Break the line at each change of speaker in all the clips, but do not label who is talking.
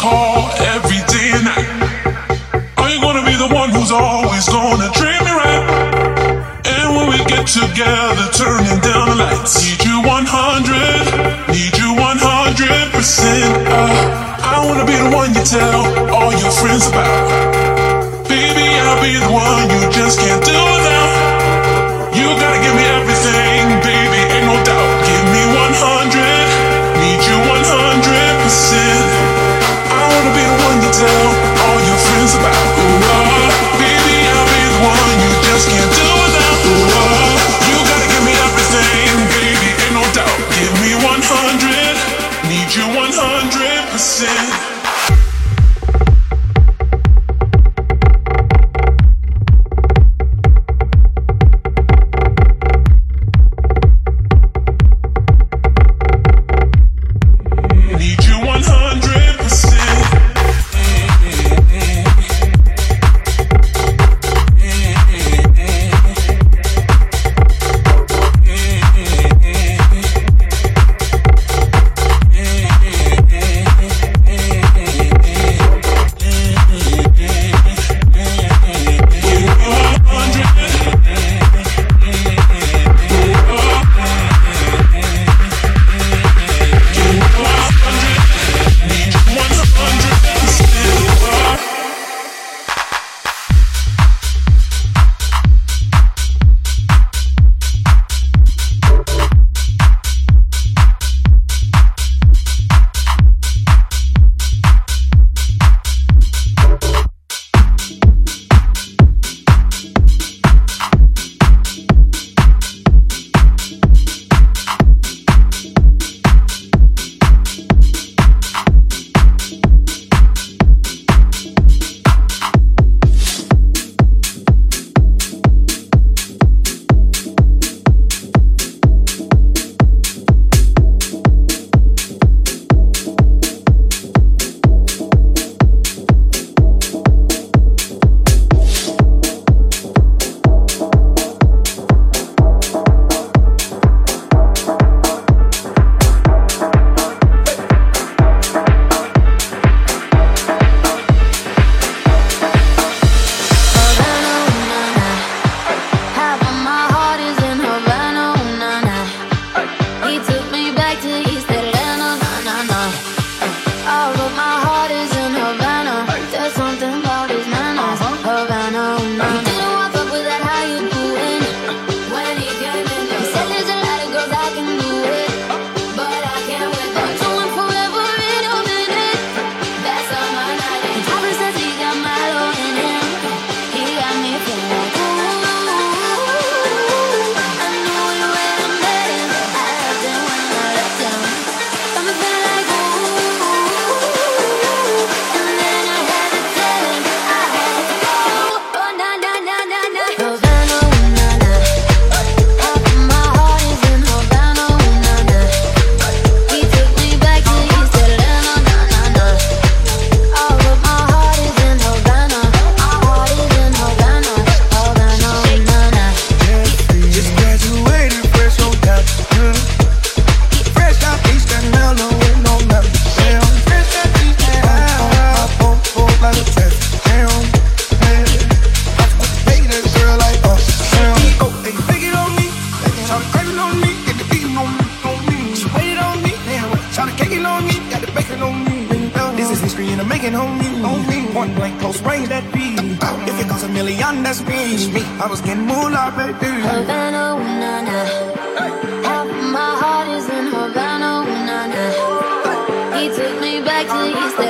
call every day and night. Are you gonna be the one who's always gonna treat me right? And when we get together, turning down the lights, need you 100, need you 100 percent. Uh, I wanna be the one
you tell
all
your friends about. Baby, I'll be the one you just can't do. tell all your friends about. Ooh, baby, I'll be the one you just can't
do.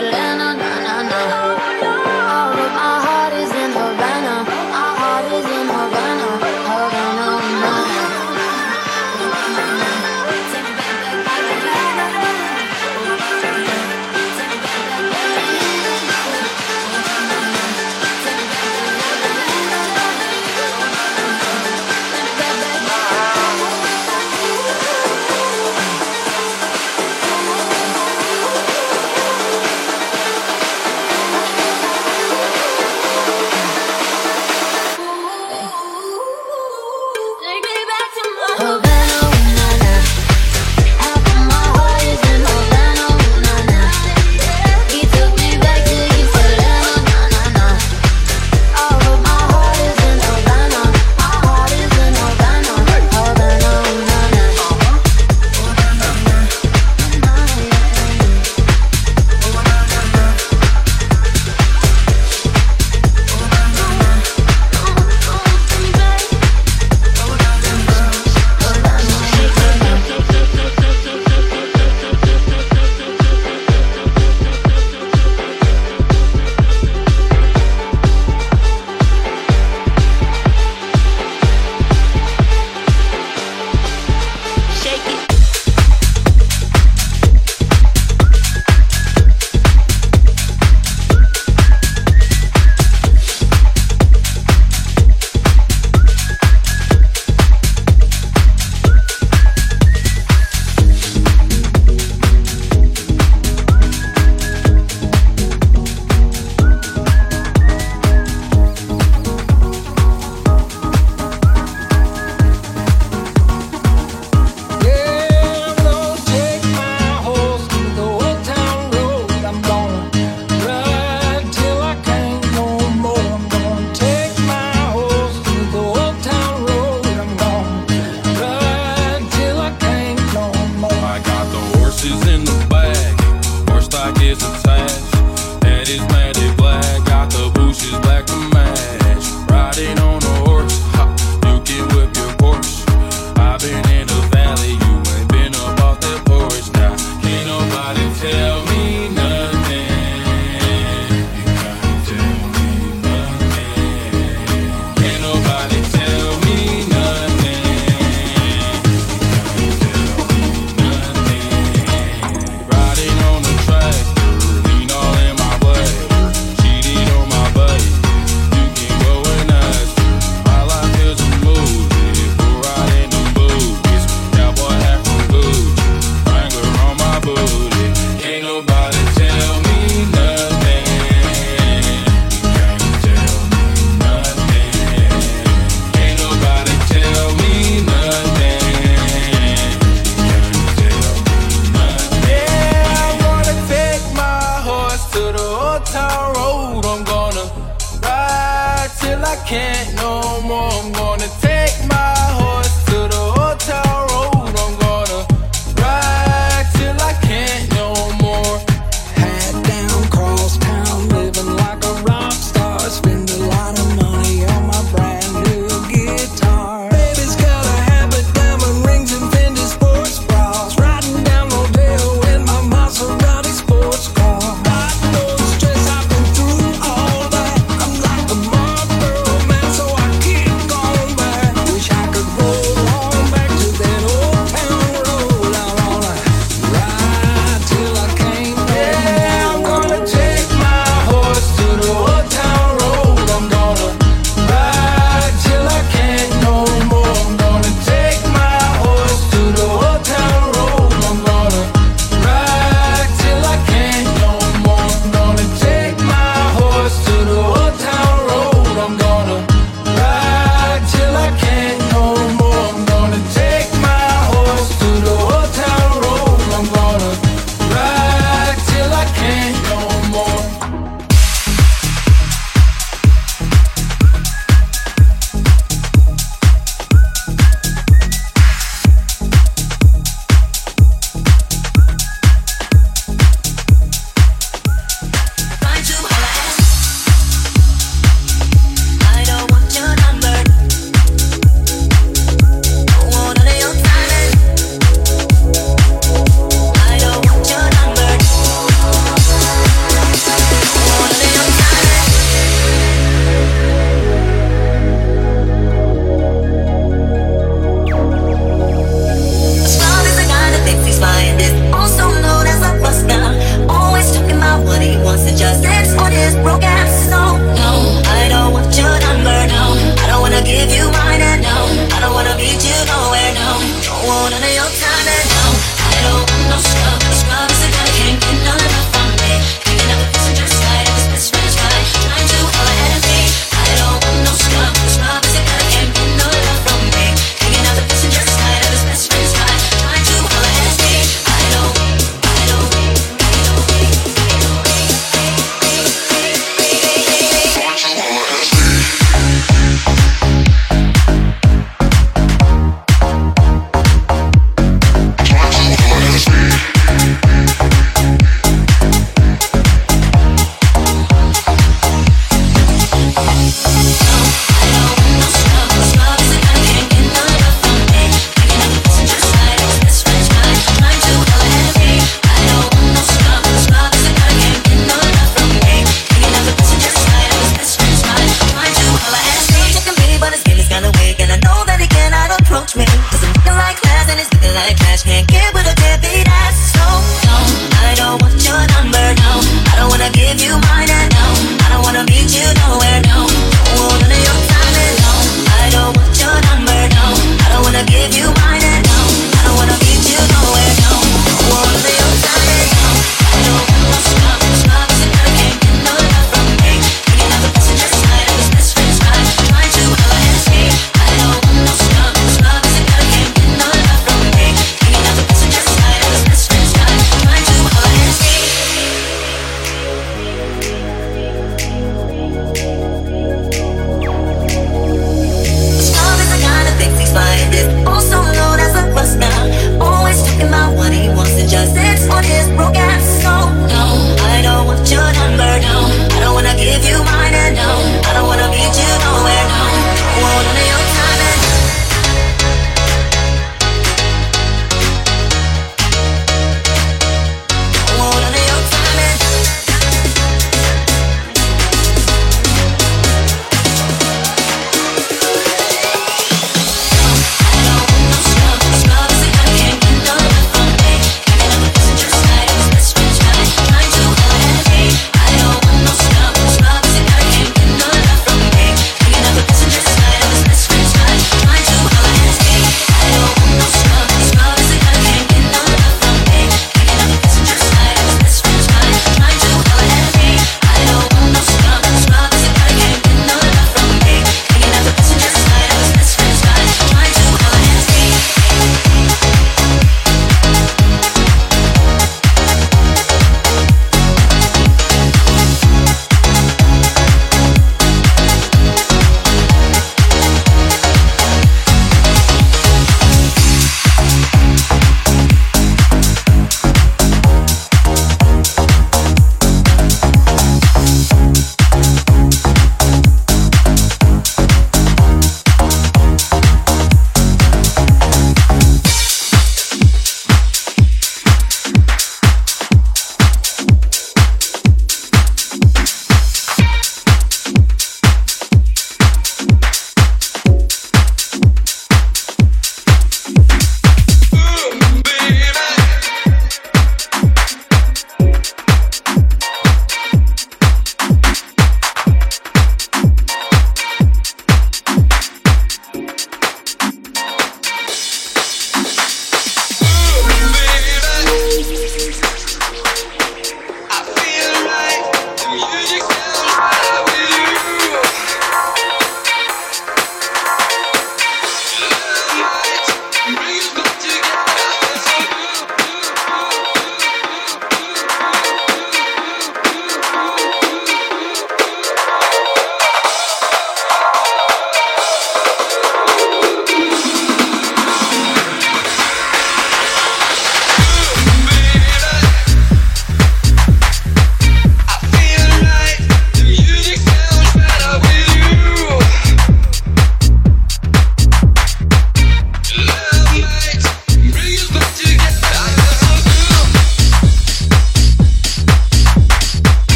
To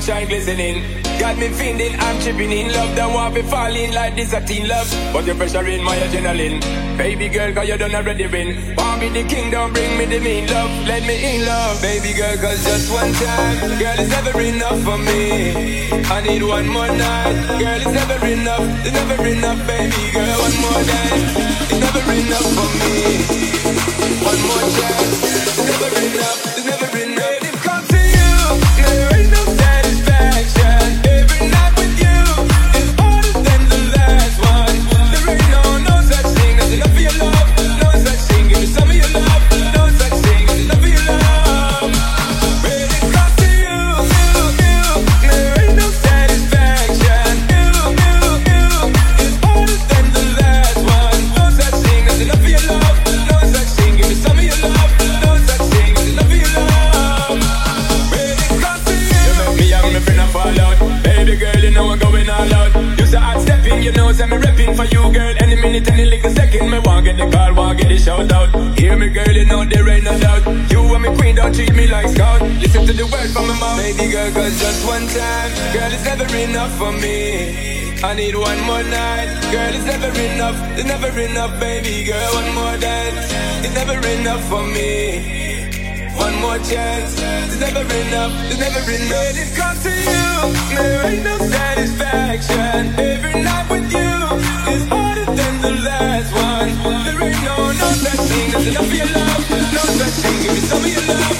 sunshine glistening. Got me feeling I'm tripping in love. Don't want be falling like this a teen love. But you're pressuring my adrenaline. Baby girl, cause you done already win. Want me the kingdom, bring me the mean love. Let me in love, baby girl, cause just one time. Girl, it's never enough for me. I need one more night. Girl, it's never enough. It's never enough, baby girl. One more night. It's never enough for me. One more chance. It's never enough. shout out. Hear me, girl, you know there ain't no doubt. You and me queen, don't treat me like scout. Listen to the words from my mouth. Baby girl, cause just one time, girl, it's never enough for me.
I need one more night, girl. It's never enough. It's never enough, baby girl. One more dance, it's never enough for me. One more chance, it's never enough. It's never enough. When it comes to you, there ain't no satisfaction. Every night with you is all. I feel love, love. Give me some of your love.